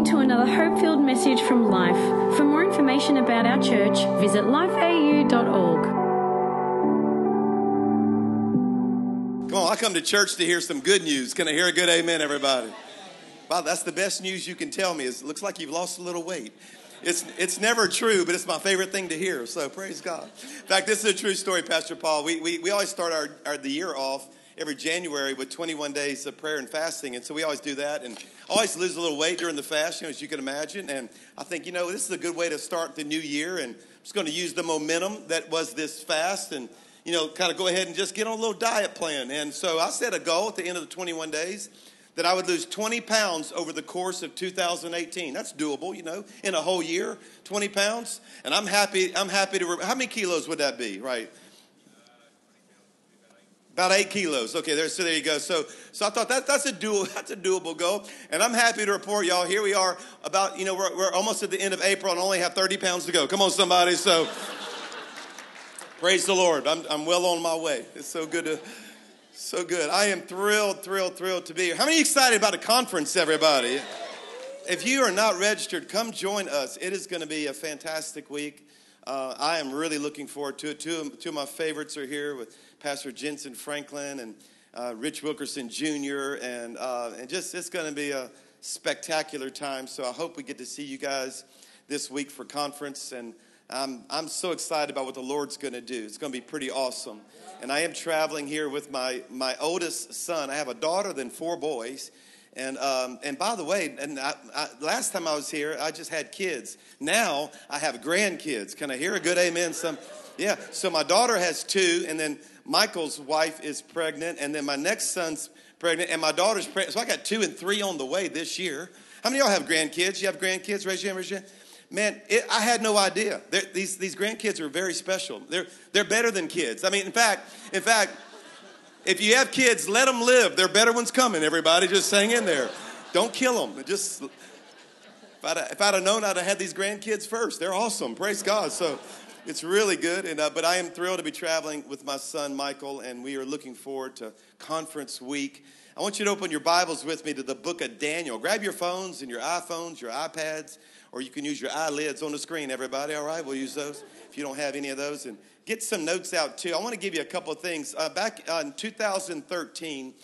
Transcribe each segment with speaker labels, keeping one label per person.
Speaker 1: listening to another hope filled message from Life. For more information about our church, visit lifeau.org.
Speaker 2: Come on, I come to church to hear some good news. Can I hear a good amen, everybody? Wow, that's the best news you can tell me. Is it looks like you've lost a little weight. It's, it's never true, but it's my favorite thing to hear. So praise God. In fact, this is a true story, Pastor Paul. We, we, we always start our, our the year off every January with 21 days of prayer and fasting. And so we always do that and always lose a little weight during the fast, you know, as you can imagine. And I think, you know, this is a good way to start the new year. And I'm just going to use the momentum that was this fast and, you know, kind of go ahead and just get on a little diet plan. And so I set a goal at the end of the 21 days that I would lose 20 pounds over the course of 2018. That's doable, you know, in a whole year, 20 pounds. And I'm happy, I'm happy to, how many kilos would that be, right? About eight kilos. Okay, there, so there you go. So, so I thought that, that's a doable, that's a doable goal, and I'm happy to report y'all. Here we are, about you know we're, we're almost at the end of April and only have 30 pounds to go. Come on, somebody. So, praise the Lord. I'm I'm well on my way. It's so good to, so good. I am thrilled, thrilled, thrilled to be here. How many excited about a conference, everybody? If you are not registered, come join us. It is going to be a fantastic week. Uh, I am really looking forward to it. Two, two of my favorites are here with Pastor Jentezen Franklin and uh, Rich Wilkerson Jr. And, uh, and just it's going to be a spectacular time. So I hope we get to see you guys this week for conference. And I'm, I'm so excited about what the Lord's going to do. It's going to be pretty awesome. And I am traveling here with my, my oldest son. I have a daughter, then four boys. And, um, and by the way, and I, I, last time I was here, I just had kids. Now I have grandkids. Can I hear a good amen? Some, yeah. So my daughter has two, and then Michael's wife is pregnant, and then my next son's pregnant, and my daughter's pregnant. So I got two and three on the way this year. How many of y'all have grandkids? You have grandkids? Raise your hand, raise your hand. Man, it, I had no idea. These, these grandkids are very special. They're, they're better than kids. I mean, in fact, in fact, if you have kids, let them live. There are better ones coming, everybody. Just hang in there. Don't kill them. Just, if I'd, if I'd have known, I'd have had these grandkids first. They're awesome. Praise God. So, it's really good. And, uh, but I am thrilled to be traveling with my son, Michael, and we are looking forward to conference week. I want you to open your Bibles with me to the book of Daniel. Grab your phones and your iPhones, your iPads, or you can use your eyelids on the screen, everybody. All right, we'll use those if you don't have any of those. And get some notes out too. I want to give you a couple of things. Uh, back in 2013,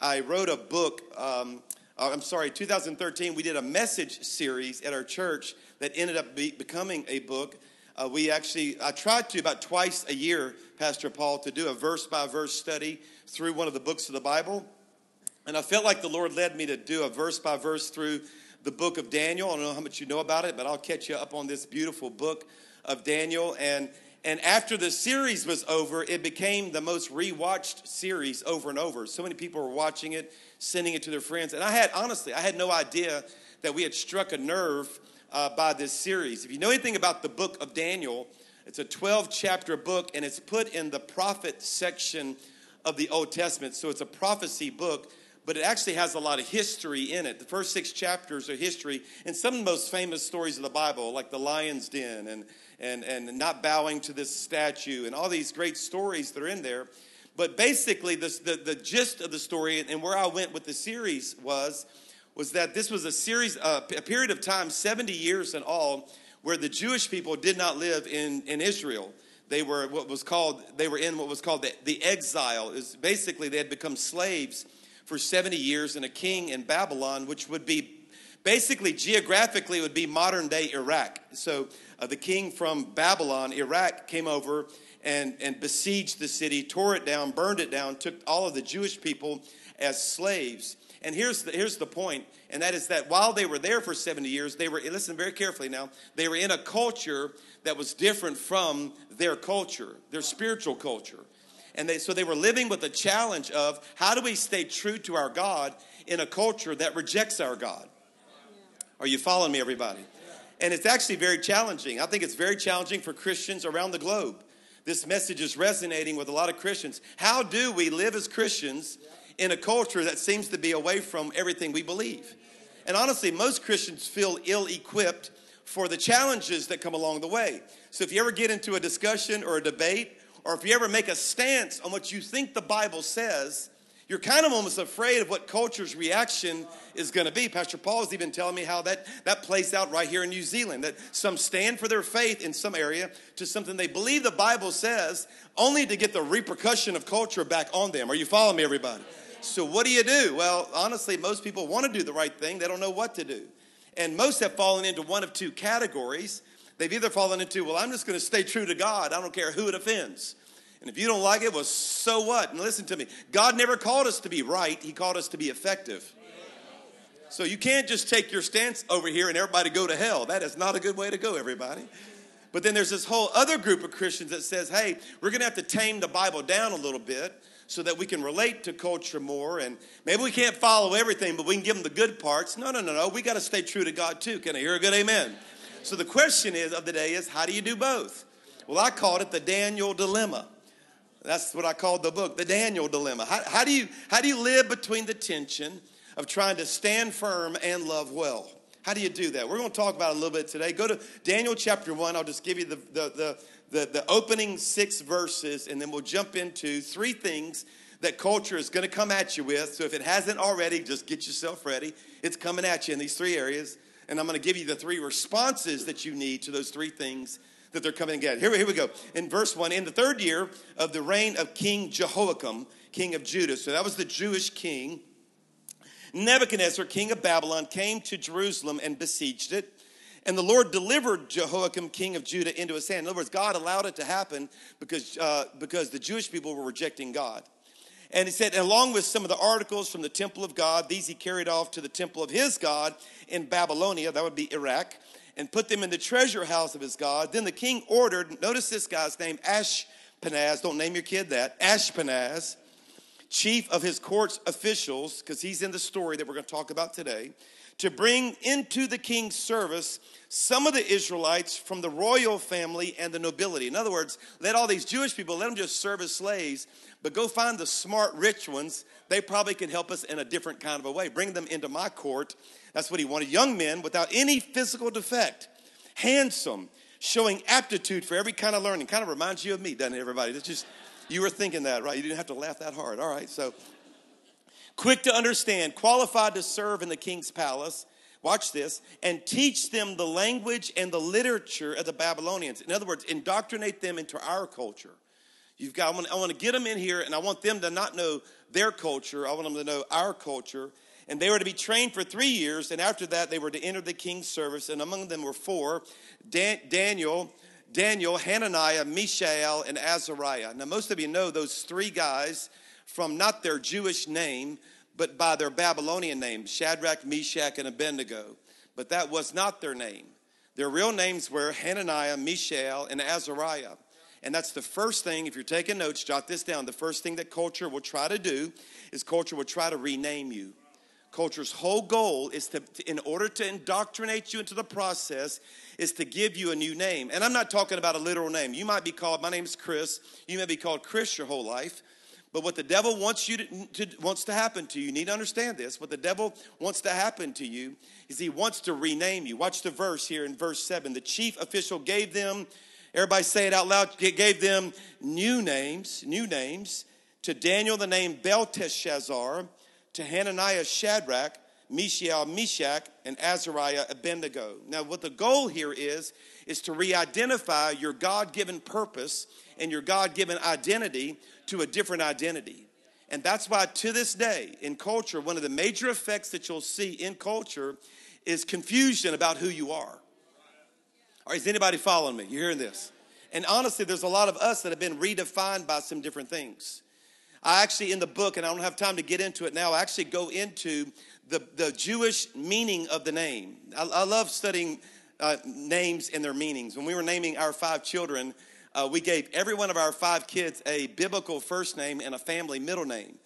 Speaker 2: I wrote a book. Um, uh, I'm sorry, 2013, we did a message series at our church that ended up be- becoming a book. Uh, we actually, I tried to about twice a year, Pastor Paul, to do a verse by verse study through one of the books of the Bible. And I felt like the Lord led me to do a verse by verse through the book of Daniel. I don't know how much you know about it, but I'll catch you up on this beautiful book of Daniel. And, and after the series was over, it became the most rewatched series over and over. So many people were watching it, sending it to their friends. And I had, honestly, I had no idea that we had struck a nerve uh, by this series. If you know anything about the book of Daniel, it's a 12 chapter book and it's put in the prophet section of the Old Testament. So it's a prophecy book, but it actually has a lot of history in it. The first six chapters are history, and some of the most famous stories of the Bible, like the lion's den and, and, and not bowing to this statue, and all these great stories that are in there. But basically, this, the, the gist of the story and where I went with the series was was that this was a series, uh, a period of time, 70 years in all, where the Jewish people did not live in, in Israel. They were what was called, they were in what was called the, the exile. Is basically they had become slaves for 70 years in a king in Babylon, which would be basically geographically would be modern day Iraq. So uh, the king from Babylon, Iraq, came over and, and besieged the city, tore it down, burned it down, took all of the Jewish people as slaves. And here's the, here's the point, and that is that while they were there for 70 years, they were, listen very carefully now, they were in a culture that was different from their culture, their spiritual culture. And they, so they were living with the challenge of how do we stay true to our God in a culture that rejects our God? Are you following me, everybody? And it's actually very challenging. I think it's very challenging for Christians around the globe. This message is resonating with a lot of Christians. How do we live as Christians in a culture that seems to be away from everything we believe. And honestly, most Christians feel ill equipped for the challenges that come along the way. So if you ever get into a discussion or a debate, or if you ever make a stance on what you think the Bible says, You're kind of almost afraid of what culture's reaction is going to be. Pastor Paul has even telling me how that, that plays out right here in New Zealand, that some stand for their faith in some area to something they believe the Bible says, only to get the repercussion of culture back on them. Are you following me, everybody? So, what do you do? Well, honestly, most people want to do the right thing, they don't know what to do. And most have fallen into one of two categories. They've either fallen into, well, I'm just going to stay true to God, I don't care who it offends. And if you don't like it, well, so what? And listen to me God never called us to be right, He called us to be effective. So you can't just take your stance over here and everybody go to hell. That is not a good way to go, everybody. But then there's this whole other group of Christians that says, hey, we're going to have to tame the Bible down a little bit so that we can relate to culture more. And maybe we can't follow everything, but we can give them the good parts. No, no, no, no. We got to stay true to God too. Can I hear a good amen? So the question is of the day is, how do you do both? Well, I called it the Daniel dilemma. That's what I called the book, the Daniel dilemma. How, how, do you, how do you live between the tension of trying to stand firm and love well? How do you do that? We're going to talk about it a little bit today. Go to Daniel chapter 1. I'll just give you the, the, the, the, the opening six verses, and then we'll jump into three things that culture is going to come at you with. So if it hasn't already, just get yourself ready. It's coming at you in these three areas. And I'm going to give you the three responses that you need to those three things that they're coming again. Here, here we go. In verse 1, in the third year of the reign of King Jehoiakim, king of Judah, so that was the Jewish king, Nebuchadnezzar, king of Babylon, came to Jerusalem and besieged it. And the Lord delivered Jehoiakim, king of Judah, into his hand. In other words, God allowed it to happen because, uh, because the Jewish people were rejecting God. And he said, along with some of the articles from the temple of God, these he carried off to the temple of his God in Babylonia, that would be Iraq and put them in the treasure house of his God. Then the king ordered, notice this guy's name, Ashpenaz, don't name your kid that, Ashpenaz, chief of his court's officials, because he's in the story that we're going to talk about today, to bring into the king's service some of the Israelites from the royal family and the nobility. In other words, let all these Jewish people, let them just serve as slaves, but go find the smart, rich ones. They probably can help us in a different kind of a way. Bring them into my court that's what he wanted. Young men without any physical defect, handsome, showing aptitude for every kind of learning. Kind of reminds you of me, doesn't it, everybody? It's just, you were thinking that, right? You didn't have to laugh that hard. All right, so quick to understand, qualified to serve in the king's palace. Watch this, and teach them the language and the literature of the Babylonians. In other words, indoctrinate them into our culture. You've got, I want, I want to get them in here, and I want them to not know their culture. I want them to know our culture and they were to be trained for three years, and after that, they were to enter the king's service. And among them were four Dan- Daniel, Daniel, Hananiah, Mishael, and Azariah. Now, most of you know those three guys from not their Jewish name, but by their Babylonian name Shadrach, Meshach, and Abednego. But that was not their name. Their real names were Hananiah, Mishael, and Azariah. And that's the first thing, if you're taking notes, jot this down. The first thing that culture will try to do is culture will try to rename you culture's whole goal is to, in order to indoctrinate you into the process, is to give you a new name. And I'm not talking about a literal name. You might be called, my name is Chris. You may be called Chris your whole life. But what the devil wants you to, to, wants to happen to you, you need to understand this. What the devil wants to happen to you is he wants to rename you. Watch the verse here in verse 7. The chief official gave them, everybody say it out loud, gave them new names, new names. To Daniel, the name Belteshazzar to Hananiah Shadrach, Mishael Meshach, and Azariah Abednego. Now, what the goal here is, is to re identify your God given purpose and your God given identity to a different identity. And that's why, to this day, in culture, one of the major effects that you'll see in culture is confusion about who you are. Or is anybody following me? You hearing this? And honestly, there's a lot of us that have been redefined by some different things. I actually, in the book, and I don't have time to get into it now, I actually go into the, the Jewish meaning of the name. I, I love studying uh, names and their meanings. When we were naming our five children, uh, we gave every one of our five kids a biblical first name and a family middle name.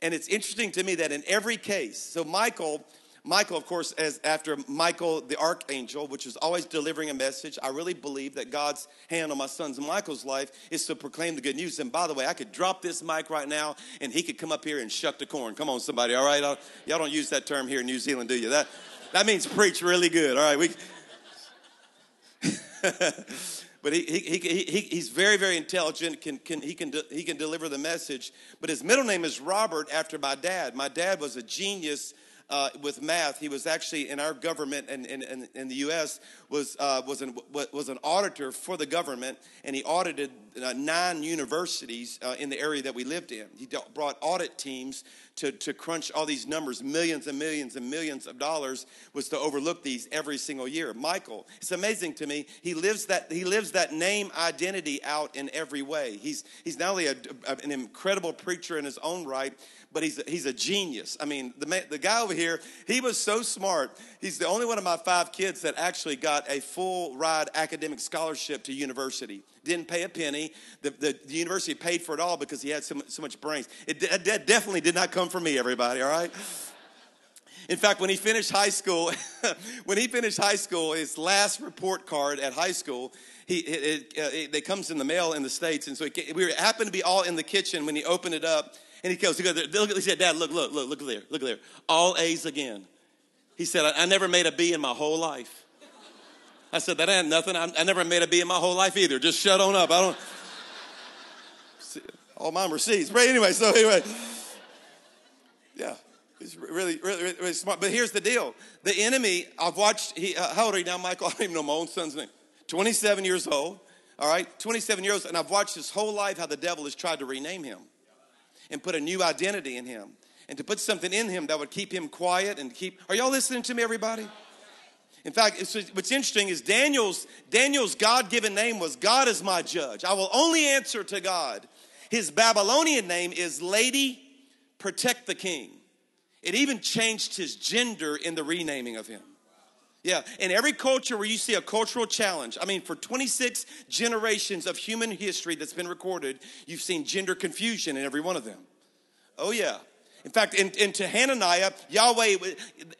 Speaker 2: And it's interesting to me that in every case, so Michael Michael, of course, as after Michael the archangel, which is always delivering a message, I really believe that God's hand on my son's Michael's life is to proclaim the good news. And by the way, I could drop this mic right now and he could come up here and shuck the corn. Come on, somebody, all right? Y'all don't use that term here in New Zealand, do you? That, that means preach really good, all right? We, but he, he, he, he, he's very, very intelligent. Can, can, he, can, he can deliver the message. But his middle name is Robert after my dad. My dad was a genius uh, with math. He was actually in our government and in, in, in, the U.S. was uh, was an was an auditor for the government, and he audited uh, nine universities uh, in the area that we lived in. He brought audit teams to, to crunch all these numbers, millions and millions and millions of dollars was to overlook these every single year. Michael, it's amazing to me. He lives that he lives that name identity out in every way. He's he's not only a, an incredible preacher in his own right, but he's a, he's a genius. I mean, the, man, the guy over here, he was so smart. He's the only one of my five kids that actually got a full ride academic scholarship to university. Didn't pay a penny. The, the, the university paid for it all because he had so, so much brains. It, it definitely did not come from me, everybody, all right? In fact, when he finished high school, when he finished high school, his last report card at high school, he it, it, uh, it, it comes in the mail in the states, and so we happened to be all in the kitchen when he opened it up, and he goes, he goes, look, he said, Dad, look, look, look, look there, look there. All A's again. He said, I, I never made a B in my whole life. I said, that ain't nothing. I, I never made a B in my whole life either. Just shut on up. I don't. All mine were C's. But anyway, so anyway. Yeah. He's really, really, really smart. But here's the deal. The enemy, I've watched, he, uh, how old are you now, Michael? I don't even know my own son's name. 27 years old. All right, 27 years, old, and I've watched his whole life how the devil has tried to rename him and put a new identity in him and to put something in him that would keep him quiet and keep are y'all listening to me everybody? In fact what's interesting is daniel's daniel's god-given name was god is my judge. I will only answer to god. His babylonian name is lady protect the king. It even changed his gender in the renaming of him yeah, in every culture where you see a cultural challenge, I mean, for 26 generations of human history that's been recorded, you've seen gender confusion in every one of them. Oh, yeah. In fact, in, into Hananiah, Yahweh,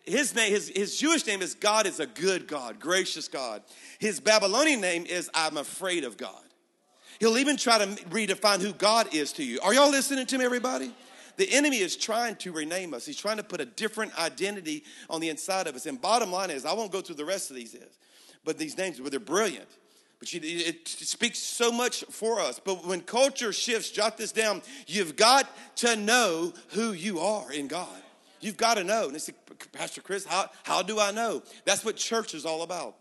Speaker 2: his name, his, his Jewish name is God is a good God, gracious God. His Babylonian name is I'm afraid of God. He'll even try to redefine who God is to you. Are y'all listening to me, everybody? The enemy is trying to rename us. He's trying to put a different identity on the inside of us. And bottom line is, I won't go through the rest of these is, but these names, but they're brilliant. But you, it speaks so much for us. But when culture shifts, jot this down. You've got to know who you are in God. You've got to know. And it's like, Pastor Chris, how, how do I know? That's what church is all about.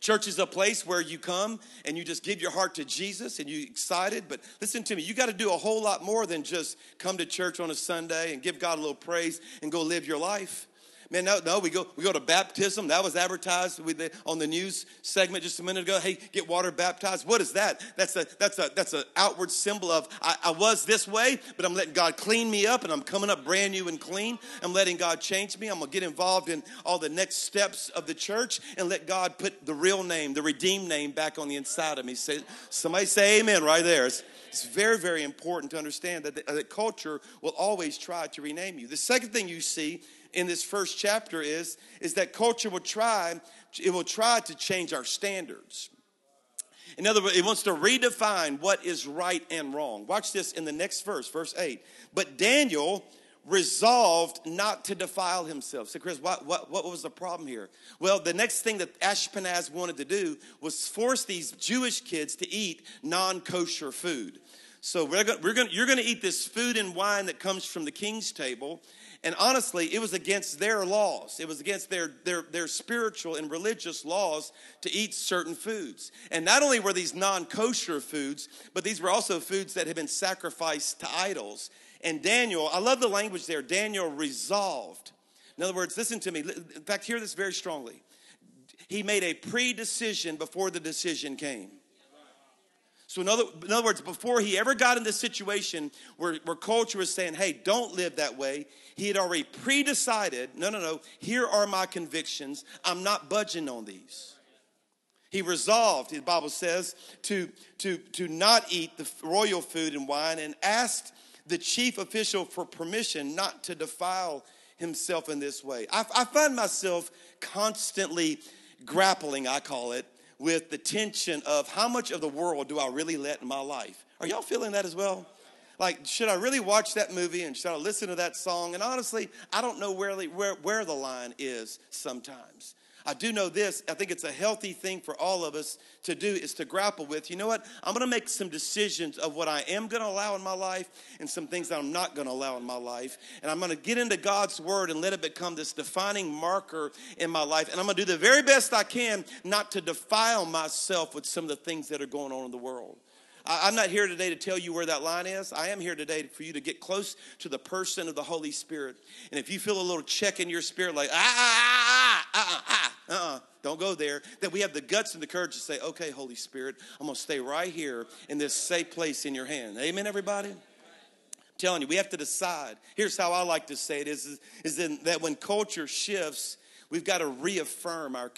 Speaker 2: Church is a place where you come and you just give your heart to Jesus and you excited. But listen to me, you got to do a whole lot more than just come to church on a Sunday and give God a little praise and go live your life. Man, no, no, we go we go to baptism. That was advertised on the news segment just a minute ago. Hey, get water baptized. What is that? That's a that's a that's an outward symbol of I, I was this way, but I'm letting God clean me up, and I'm coming up brand new and clean. I'm letting God change me. I'm gonna get involved in all the next steps of the church and let God put the real name, the redeemed name, back on the inside of me. Say, somebody say Amen right there. It's, it's very, very important to understand that, the, that culture will always try to rename you. The second thing you see in this first chapter is, is that culture will try, it will try to change our standards. In other words, it wants to redefine what is right and wrong. Watch this in the next verse, verse 8. But Daniel resolved not to defile himself. So, Chris, what, what, what was the problem here? Well, the next thing that Ashpenaz wanted to do was force these Jewish kids to eat non kosher food. So, we're gonna, we're gonna, you're going to eat this food and wine that comes from the king's table, and honestly, it was against their laws. It was against their, their, their spiritual and religious laws to eat certain foods. And not only were these non kosher foods, but these were also foods that had been sacrificed to idols. And Daniel, I love the language there, Daniel resolved. In other words, listen to me. In fact, hear this very strongly. He made a pre decision before the decision came. So, in other, in other words, before he ever got in this situation where, where culture was saying, hey, don't live that way, he had already pre decided, no, no, no, here are my convictions. I'm not budging on these. He resolved, the Bible says, to, to, to not eat the royal food and wine and asked the chief official for permission not to defile himself in this way. I, I find myself constantly grappling, I call it, with the tension of how much of the world do I really let in my life? Are y'all feeling that as well? Like, should I really watch that movie and should I listen to that song? And honestly, I don't know where, where, where the line is sometimes. I do know this. I think it's a healthy thing for all of us to do is to grapple with. You know what? I'm going to make some decisions of what I am going to allow in my life and some things that I'm not going to allow in my life. And I'm going to get into God's word and let it become this defining marker in my life. And I'm going to do the very best I can not to defile myself with some of the things that are going on in the world. I'm not here today to tell you where that line is. I am here today for you to get close to the person of the Holy Spirit. And if you feel a little check in your spirit, like, ah, ah, ah, ah, ah, ah, uh-uh, don't go there, that we have the guts and the courage to say, okay, Holy Spirit, I'm going to stay right here in this safe place in your hand. Amen, everybody? I'm telling you, we have to decide. Here's how I like to say it is, is, is that when culture shifts, we've got to reaffirm our,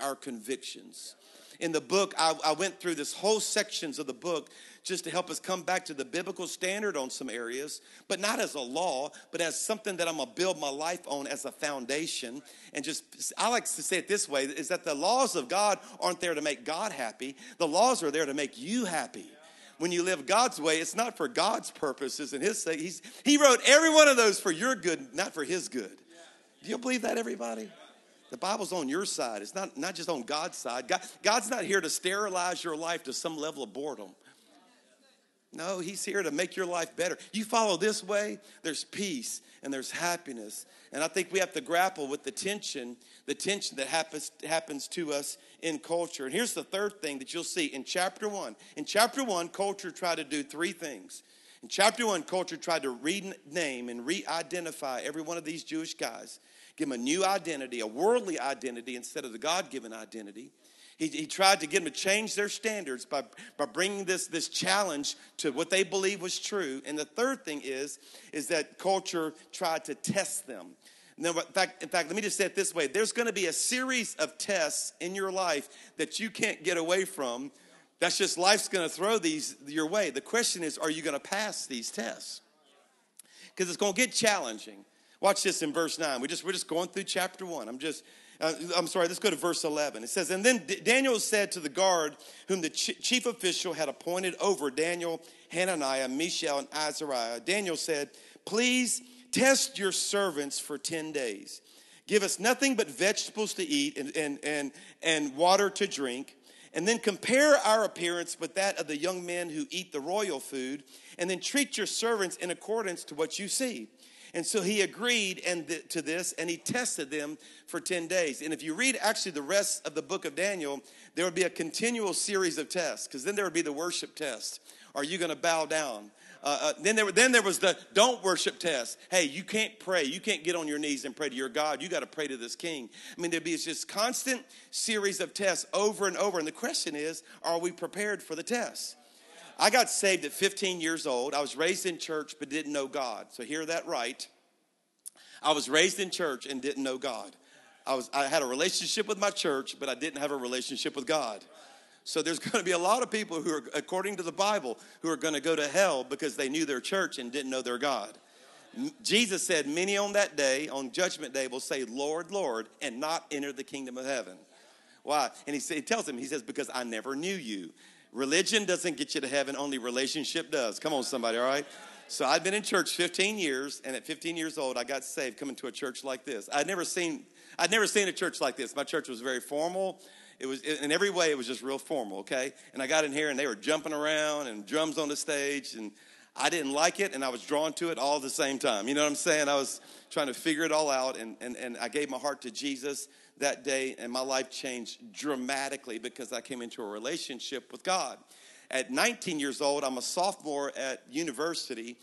Speaker 2: our convictions in the book, I, I went through this whole sections of the book just to help us come back to the biblical standard on some areas, but not as a law, but as something that I'm gonna build my life on as a foundation. And just, I like to say it this way is that the laws of God aren't there to make God happy, the laws are there to make you happy. When you live God's way, it's not for God's purposes and His sake. He's, he wrote every one of those for your good, not for His good. Do you believe that, everybody? The Bible's on your side. It's not, not just on God's side. God, God's not here to sterilize your life to some level of boredom. No, He's here to make your life better. You follow this way, there's peace and there's happiness. And I think we have to grapple with the tension, the tension that happens, happens to us in culture. And here's the third thing that you'll see in chapter one. In chapter one, culture tried to do three things. In chapter one, culture tried to rename and re identify every one of these Jewish guys give them a new identity, a worldly identity instead of the God given identity. He, he, tried to get them to change their standards by, by bringing this, this challenge to what they believe was true. And the third thing is, is that culture tried to test them. Now, in fact, in fact, let me just say it this way there's going to be a series of tests in your life that you can't get away from. That's just life's going to throw these your way. The question is, are you going to pass these tests? Because it's going to get challenging. Watch this in verse 9. We just, we're just going through chapter 1. I'm just, uh, I'm sorry, let's go to verse 11. It says, And then D- Daniel said to the guard, whom the ch- chief official had appointed over Daniel, Hananiah, Mishael, and Azariah, Daniel said, Please test your servants for 10 days. Give us nothing but vegetables to eat and, and, and, and water to drink. And then compare our appearance with that of the young men who eat the royal food. And then treat your servants in accordance to what you see. And so he agreed and th- to this and he tested them for 10 days. And if you read actually the rest of the book of Daniel, there would be a continual series of tests because then there would be the worship test. Are you going to bow down? Uh, uh, then, there, then there was the don't worship test. Hey, you can't pray. You can't get on your knees and pray to your God. You got to pray to this king. I mean, there'd be just constant series of tests over and over. And the question is, are we prepared for the test? I got saved at 15 years old. I was raised in church but didn't know God. So hear that right. I was raised in church and didn't know God. I, was, I had a relationship with my church, but I didn't have a relationship with God. So there's going to be a lot of people who are, according to the Bible, who are going to go to hell because they knew their church and didn't know their God. Jesus said, Many on that day, on Judgment Day, will say, Lord, Lord, and not enter the kingdom of heaven. Why? And he, he tells him, He says, Because I never knew you. Religion doesn't get you to heaven, only relationship does. Come on, somebody, all right? So I'd been in church 15 years, and at 15 years old, I got saved coming to a church like this. I'd never seen, I'd never seen a church like this. My church was very formal. It was in every way, it was just real formal, okay? And I got in here, and they were jumping around and drums on the stage, and I didn't like it, and I was drawn to it all at the same time. You know what I'm saying? I was trying to figure it all out, and, and, and I gave my heart to Jesus that day, and my life changed dramatically because I came into a relationship with God. At 19 years old, I'm a sophomore at university,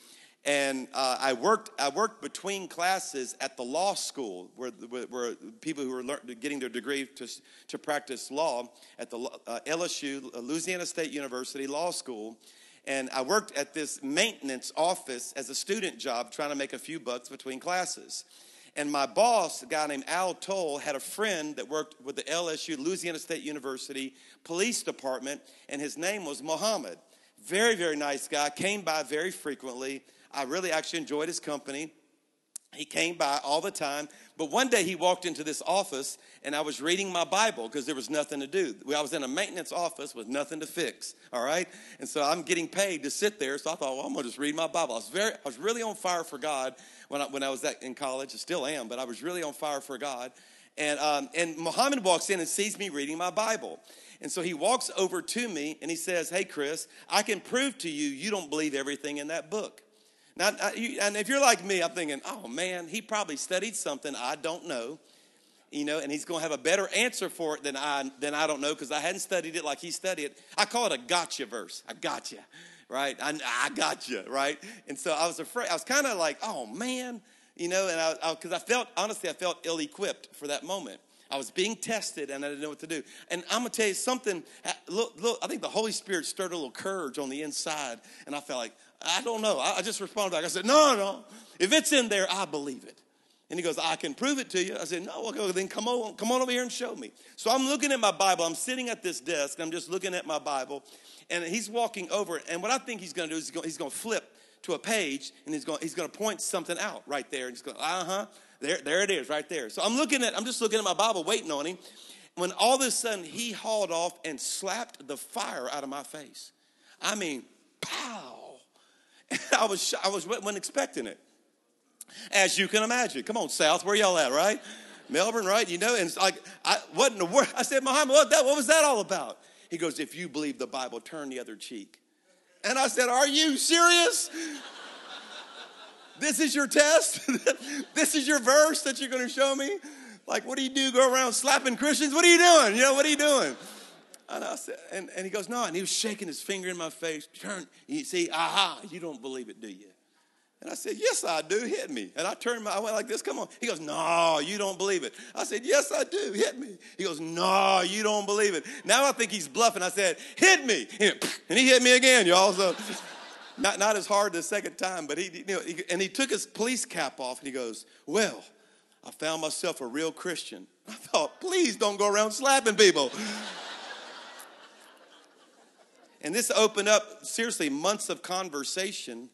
Speaker 2: and uh, I worked. I worked between classes at the law school, where, where people who were learn, getting their degree to, to practice law at the uh, LSU, Louisiana State University Law School. And I worked at this maintenance office as a student job, trying to make a few bucks between classes. And my boss, a guy named Al Toll, had a friend that worked with the LSU, Louisiana State University Police Department, and his name was Mohammed. Very, very nice guy, came by very frequently. I really actually enjoyed his company. He came by all the time. But one day he walked into this office and I was reading my Bible because there was nothing to do. I was in a maintenance office with nothing to fix, all right? And so I'm getting paid to sit there. So I thought, well, I'm going to just read my Bible. I was, very, I was really on fire for God when I, when I was in college. I still am, but I was really on fire for God. And, um, and Muhammad walks in and sees me reading my Bible. And so he walks over to me and he says, Hey, Chris, I can prove to you you don't believe everything in that book. Now, and if you're like me, I'm thinking, oh man, he probably studied something I don't know, you know, and he's going to have a better answer for it than I than I don't know because I hadn't studied it like he studied it. I call it a gotcha verse. I gotcha, right? I, I gotcha, right? And so I was afraid. I was kind of like, oh man, you know, and I because I, I felt honestly, I felt ill-equipped for that moment. I was being tested and I didn't know what to do. And I'm going to tell you something. Look, look, I think the Holy Spirit stirred a little courage on the inside. And I felt like, I don't know. I, just responded back. I said, No, no. If it's in there, I believe it. And he goes, I can prove it to you. I said, No, well, then come on, come on over here and show me. So I'm looking at my Bible. I'm sitting at this desk. I'm just looking at my Bible. And he's walking over. And what I think he's going to do is he's going to flip to a page and he's going, he's going to point something out right there. And he's going, uh huh. There, there it is, right there. So I'm looking at, I'm just looking at my Bible, waiting on him. When all of a sudden he hauled off and slapped the fire out of my face. I mean, pow. I was, I was wasn't expecting it. As you can imagine. Come on, South, where y'all at, right? Melbourne, right? You know, and it's like, I, what in the world? I said, Muhammad, what, that, what was that all about? He goes, if you believe the Bible, turn the other cheek. And I said, are you serious? this is your test? this is your verse that you're going to show me? Like, what do you do? Go around slapping Christians? What are you doing? You know, what are you doing? And I said, and, and he goes, no. And he was shaking his finger in my face. Turn, you see, aha, you don't believe it, do you? And I said, yes, I do. Hit me. And I turned my, I went like this, come on. He goes, no, you don't believe it. I said, yes, I do. Hit me. He goes, no, you don't believe it. Now I think he's bluffing. I said, hit me. And he hit me again, y'all. So not, not as hard the second time, but he, you know, he, and he took his police cap off and he goes, well, I found myself a real Christian. I thought, please don't go around slapping people. And this opened up, seriously, months of conversation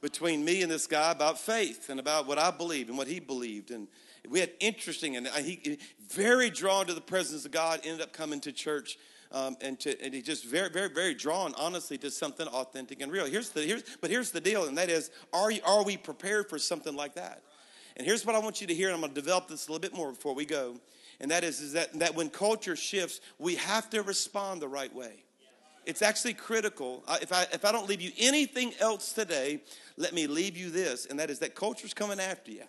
Speaker 2: between me and this guy about faith and about what I believed and what he believed. And we had interesting, and he very drawn to the presence of God, ended up coming to church. Um, and, to, and he just very, very, very drawn, honestly, to something authentic and real. Here's the, here's, but here's the deal, and that is, are, are we prepared for something like that? And here's what I want you to hear, and I'm going to develop this a little bit more before we go. And that is, is that, that when culture shifts, we have to respond the right way. It's actually critical. If I, if I don't leave you anything else today, let me leave you this, and that is that culture's coming after you.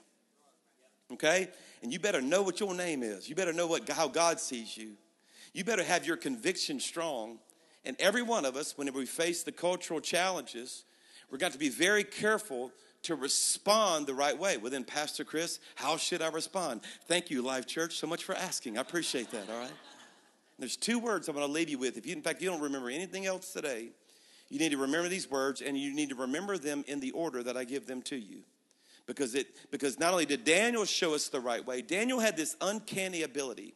Speaker 2: Okay? And you better know what your name is. You better know what, how God sees you. You better have your conviction strong. And every one of us, whenever we face the cultural challenges, we're going to be very careful to respond the right way. Well, then, Pastor Chris, how should I respond? Thank you, Life Church, so much for asking. I appreciate that, all right? There's two words I'm going to leave you with. If you, in fact, you don't remember anything else today, you need to remember these words and you need to remember them in the order that I give them to you. Because it because not only did Daniel show us the right way, Daniel had this uncanny ability.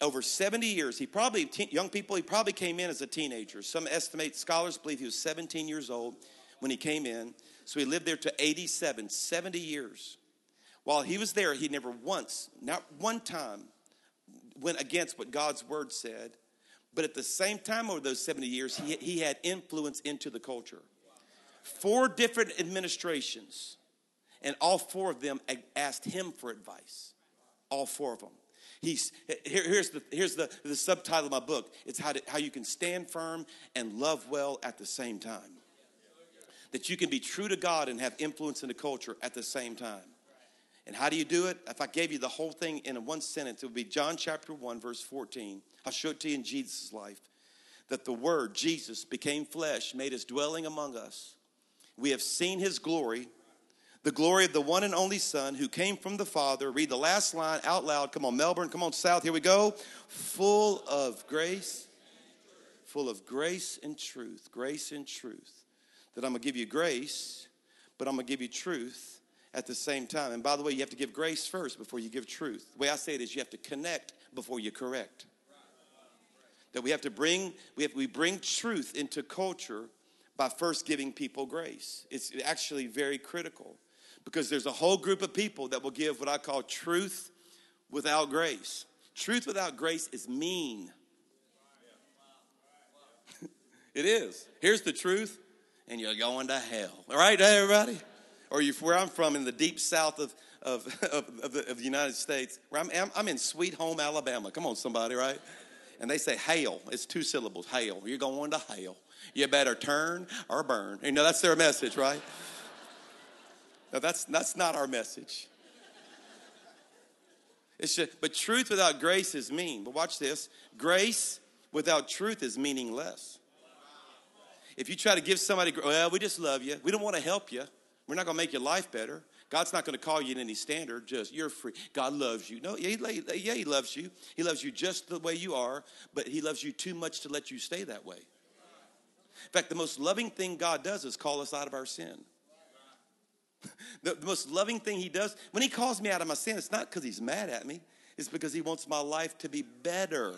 Speaker 2: Over 70 years, he probably young people, he probably came in as a teenager. Some estimate scholars believe he was 17 years old when he came in. So he lived there to 87, 70 years. While he was there, he never once, not one time, went against what God's word said. But at the same time, over those 70 years, he, he had influence into the culture. Four different administrations, and all four of them asked him for advice. All four of them. He's, here, here's the, here's the, the subtitle of my book it's how, to, how you can stand firm and love well at the same time. That you can be true to God and have influence in the culture at the same time. And how do you do it? If I gave you the whole thing in one sentence, it would be John chapter 1, verse 14. I'll show it to you in Jesus' life. That the Word, Jesus, became flesh, made his dwelling among us. We have seen his glory, the glory of the one and only Son who came from the Father. Read the last line out loud. Come on, Melbourne. Come on, South. Here we go. Full of grace, full of grace and truth. Grace and truth. That I'm going to give you grace, but I'm going to give you truth at the same time. And by the way, you have to give grace first before you give truth. The way I say it is you have to connect before you correct. That we have to bring, we, have, we bring truth into culture by first giving people grace. It's actually very critical because there's a whole group of people that will give what I call truth without grace. Truth without grace is mean. it is. Here's the truth, and you're going to hell. All right, everybody? Or where I'm from in the deep south of, of, of, of, the, of the United States, where I'm, I'm in Sweet Home, Alabama. Come on, somebody, right? And they say hail. It's two syllables, hail. You're going to hail. You better turn or burn. You know, that's their message, right? No, that's, that's not our message. It's just, but truth without grace is mean. But watch this grace without truth is meaningless. If you try to give somebody, well, we just love you, we don't want to help you, we're not going to make your life better. God's not going to call you in any standard, just you're free. God loves you. No, yeah he, yeah, he loves you. He loves you just the way you are, but He loves you too much to let you stay that way. In fact, the most loving thing God does is call us out of our sin. the, the most loving thing He does, when He calls me out of my sin, it's not because He's mad at me, it's because He wants my life to be better.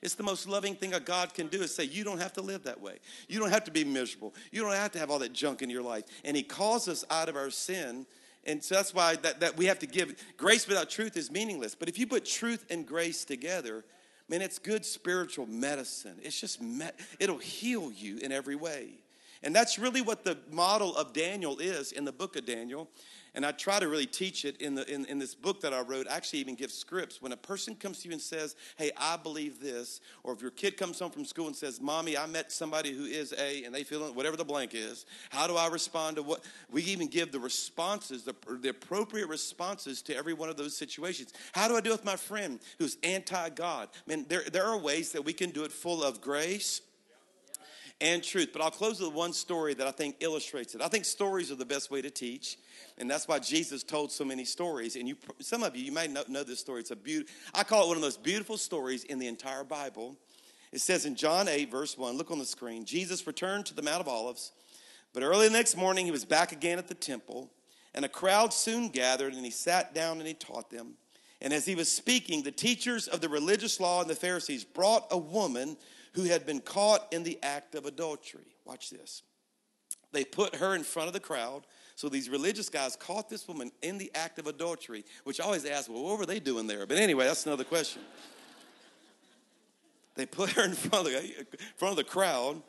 Speaker 2: It's the most loving thing a God can do is say, You don't have to live that way. You don't have to be miserable. You don't have to have all that junk in your life. And He calls us out of our sin. And so that's why that, that we have to give grace without truth is meaningless. But if you put truth and grace together, man, it's good spiritual medicine. It's just, met, it'll heal you in every way. And that's really what the model of Daniel is in the book of Daniel. And I try to really teach it in, the, in, in this book that I wrote. I actually even give scripts. When a person comes to you and says, Hey, I believe this, or if your kid comes home from school and says, Mommy, I met somebody who is A, and they feel whatever the blank is, how do I respond to what? We even give the responses, the, the appropriate responses to every one of those situations. How do I deal with my friend who's anti God? I mean, there, there are ways that we can do it full of grace and truth. But I'll close with one story that I think illustrates it. I think stories are the best way to teach, and that's why Jesus told so many stories. And you, some of you, you might know, know this story. It's a beautiful. I call it one of the most beautiful stories in the entire Bible. It says in John 8, verse 1, look on the screen. Jesus returned to the Mount of Olives, but early the next morning he was back again at the temple, and a crowd soon gathered, and he sat down and he taught them. And as he was speaking, the teachers of the religious law and the Pharisees brought a woman who had been caught in the act of adultery. Watch this. They put her in front of the crowd. So these religious guys caught this woman in the act of adultery, which I always ask, well, what were they doing there? But anyway, that's another question. They put her in front of the, in front of the crowd.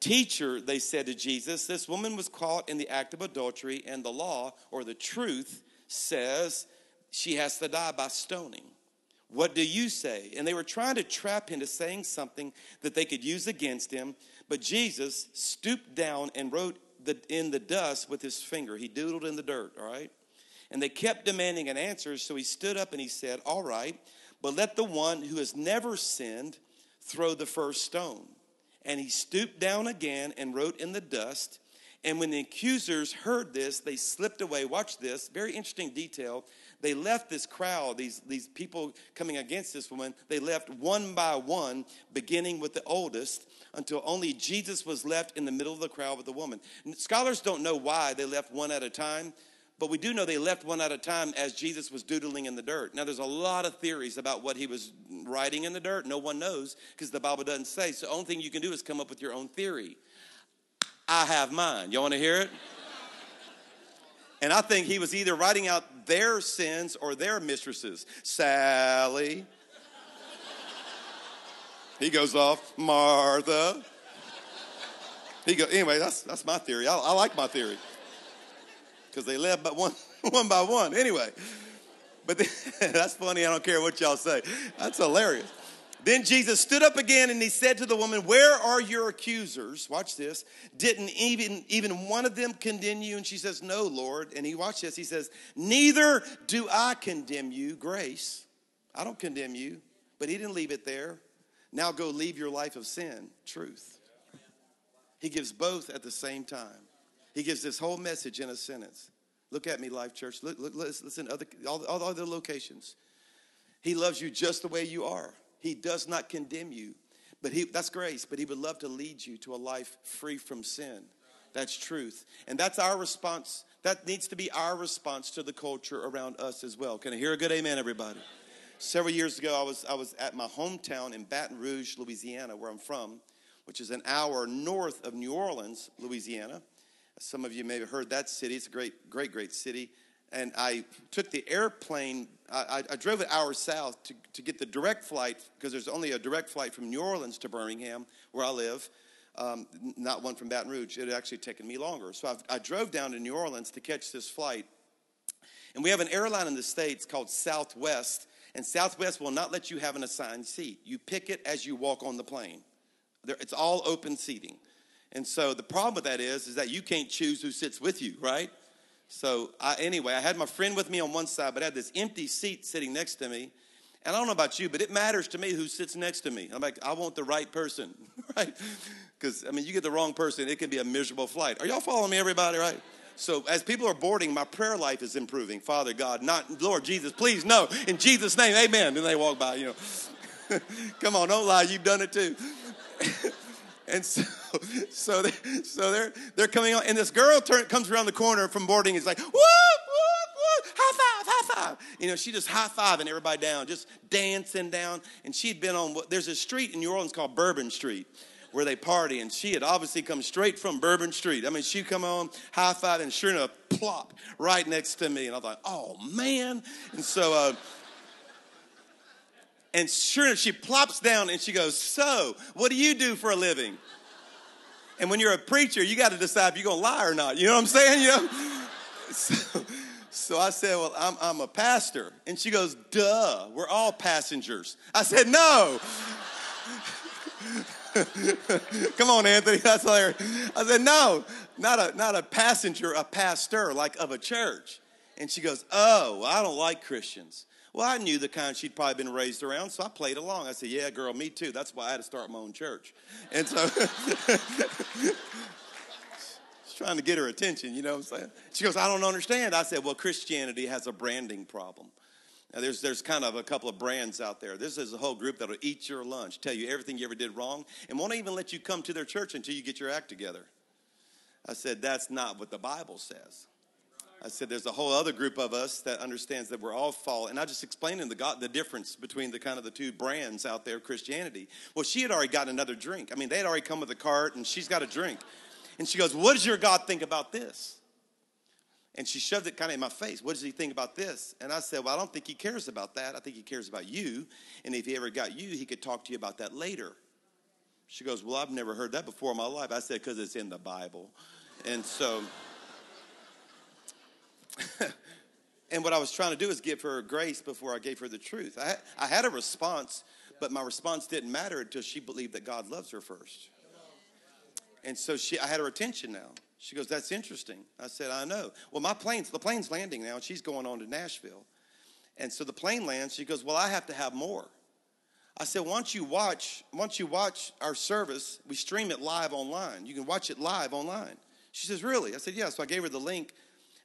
Speaker 2: Teacher, they said to Jesus, this woman was caught in the act of adultery, and the law or the truth says she has to die by stoning. What do you say? And they were trying to trap him into saying something that they could use against him. But Jesus stooped down and wrote the, in the dust with his finger. He doodled in the dirt, all right? And they kept demanding an answer. So he stood up and he said, All right, but let the one who has never sinned throw the first stone. And he stooped down again and wrote in the dust. And when the accusers heard this, they slipped away. Watch this, very interesting detail. They left this crowd, these, these people coming against this woman, they left one by one, beginning with the oldest, until only Jesus was left in the middle of the crowd with the woman. Scholars don't know why they left one at a time. But we do know they left one at a time as Jesus was doodling in the dirt. Now, there's a lot of theories about what he was writing in the dirt. No one knows because the Bible doesn't say. So, the only thing you can do is come up with your own theory. I have mine. You want to hear it? And I think he was either writing out their sins or their mistresses. Sally. He goes off, Martha. He goes, anyway, that's, that's my theory. I, I like my theory. Because they left but one, one by one. Anyway. But that's funny. I don't care what y'all say. That's hilarious. Then Jesus stood up again and he said to the woman, Where are your accusers? Watch this. Didn't even, even one of them condemn you? And she says, No, Lord. And he, watch this. He says, Neither do I condemn you, grace. I don't condemn you. But he didn't leave it there. Now go leave your life of sin, truth. He gives both at the same time. He gives this whole message in a sentence. Look at me, Life Church. Look, look, listen, other, all, all other locations. He loves you just the way you are. He does not condemn you. But he, that's grace, but he would love to lead you to a life free from sin. That's truth. And that's our response. That needs to be our response to the culture around us as well. Can I hear a good amen, everybody? Several years ago, I was, I was at my hometown in Baton Rouge, Louisiana, where I'm from, which is an hour north of New Orleans, Louisiana. Some of you may have heard that city. It's a great, great, great city and I took the airplane. I, I, drove an hour south to, to get the direct flight because there's only a direct flight from New Orleans to Birmingham, where I live. um, not one from Baton Rouge. It had actually taken me longer. So I've, I drove down to New Orleans to catch this flight. And we have an airline in the States called Southwest, and Southwest will not let you have an assigned seat. You pick it as you walk on the plane. It's all open seating. And so the problem with that is, is that you can't choose who sits with you, right? So I, anyway, I had my friend with me on one side, but I had this empty seat sitting next to me. And I don't know about you, but it matters to me who sits next to me. I'm like, I want the right person, right? Because, I mean, you get the wrong person, it can be a miserable flight. Are y'all following me, everybody, right? So as people are boarding, my prayer life is improving. Father God, not Lord Jesus, please no. In Jesus' name, amen. Then they walk by, you know. Come on, don't lie, you've done it too. and so so they so they're they're coming on, and this girl turn, comes around the corner from boarding. Is like, whoop, whoop, whoop, high five, high five. You know, she just high fiving everybody down, just dancing down. And she'd been on. There's a street in New Orleans called Bourbon Street where they party, and she had obviously come straight from Bourbon Street. I mean, she come on, high five, and sure enough, plop right next to me, and I thought, oh man. And so. Uh, and sure enough, she plops down and she goes, So, what do you do for a living? And when you're a preacher, you got to decide if you're going to lie or not. You know what I'm saying? You know? So, so I said, Well, I'm, I'm a pastor. And she goes, Duh, we're all passengers. I said, No. Come on, Anthony. That's hilarious. I said, No, not a, not a passenger, a pastor, like of a church. And she goes, Oh, I don't like Christians. Well, I knew the kind she'd probably been raised around, so I played along. I said, Yeah, girl, me too. That's why I had to start my own church. And so she's trying to get her attention, you know what I'm saying? She goes, I don't understand. I said, Well, Christianity has a branding problem. Now, there's, there's kind of a couple of brands out there. This is a whole group that'll eat your lunch, tell you everything you ever did wrong, and won't even let you come to their church until you get your act together. I said, That's not what the Bible says. I said there's a whole other group of us that understands that we're all fall. And I just explained the God, the difference between the kind of the two brands out there Christianity. Well, she had already got another drink. I mean, they had already come with a cart, and she's got a drink. And she goes, "What does your God think about this?" And she shoved it kind of in my face. What does he think about this? And I said, Well, I don't think he cares about that. I think he cares about you. And if he ever got you, he could talk to you about that later. She goes, Well, I've never heard that before in my life. I said, Because it's in the Bible. And so. and what I was trying to do is give her grace before I gave her the truth. I, I had a response, but my response didn't matter until she believed that God loves her first. And so she, I had her attention now. She goes, "That's interesting." I said, "I know." Well, my plane's the plane's landing now, and she's going on to Nashville. And so the plane lands. She goes, "Well, I have to have more." I said, "Once you watch, once you watch our service, we stream it live online. You can watch it live online." She says, "Really?" I said, "Yeah." So I gave her the link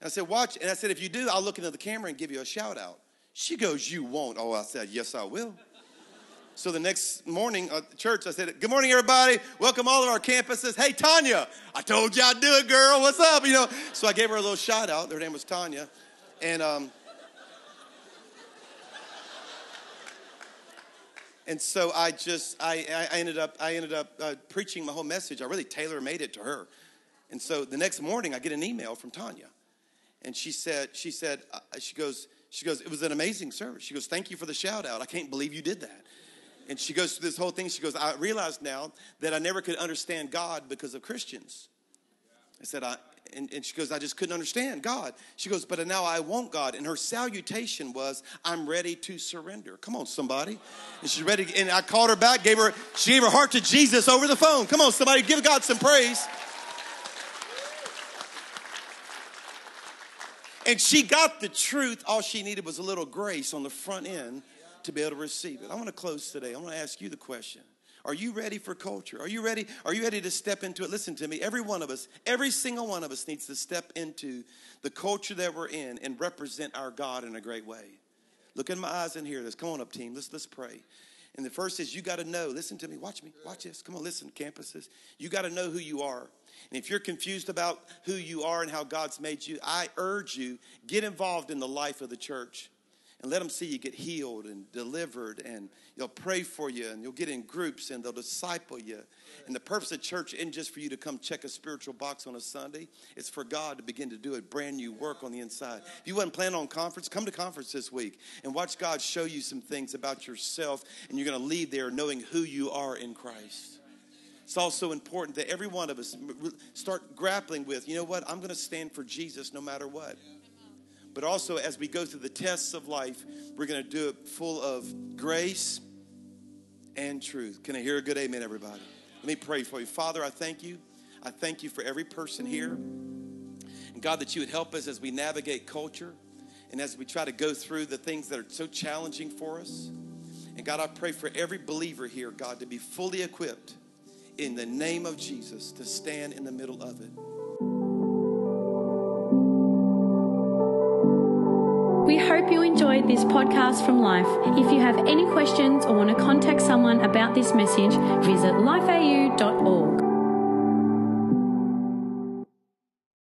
Speaker 2: I said, Watch. And I said, If you do, I'll look into the camera and give you a shout out. She goes, You won't. Oh, I said, Yes, I will. So the next morning at church, I said, Good morning, everybody. Welcome all of our campuses. Hey, Tanya, I told you I'd do it, girl. What's up? You know, so I gave her a little shout out. Her name was Tanya. And, um, and so I just, I, I ended up, I ended up uh, preaching my whole message. I really tailor made it to her. And so the next morning, I get an email from Tanya and she said, she said, uh, she goes, she goes, it was an amazing service. She goes, thank you for the shout out. I can't believe you did that. And she goes through this whole thing. She goes, I realized now that I never could understand God because of Christians. I said, I, and, and, she goes, I just couldn't understand God. She goes, but now I want God. And her salutation was, I'm ready to surrender. Come on, somebody. And she's ready. And I called her back, gave her, she gave her heart to Jesus over the phone. Come on, somebody, give God some praise. And she got the truth. All she needed was a little grace on the front end to be able to receive it. I want to close today. I want to ask you the question. Are you ready for culture? Are you ready? Are you ready to step into it? Listen to me. Every one of us, every single one of us needs to step into the culture that we're in and represent our God in a great way. Look in my eyes and hear this. Come on up, team. Let's let's pray. And the first is you got to know. Listen to me. Watch me. Watch this. Come on, listen, campuses. You got to know who you are. And if you're confused about who you are and how God's made you, I urge you get involved in the life of the church and let them see you get healed and delivered and they'll pray for you and you'll get in groups and they'll disciple you. And the purpose of church isn't just for you to come check a spiritual box on a sunday. It's for god to begin to do a brand new work on the inside. If you wasn't planning on conference come to conference this week and watch god show you some things about yourself and you're going to leave there knowing who you are in christ It's also important that every one of us start grappling with, you know what, I'm going to stand for Jesus no matter what. But also, as we go through the tests of life, we're going to do it full of grace and truth. Can I hear a good amen, everybody? Let me pray for you. Father, I thank you. I thank you for every person here. And God, that you would help us as we navigate culture and as we try to go through the things that are so challenging for us. And God, I pray for every believer here, God, to be fully equipped in the name of Jesus to stand in the middle of it.
Speaker 1: We hope you enjoyed this podcast from Life. If you have any questions or want to contact someone about this message, visit lifeau.org.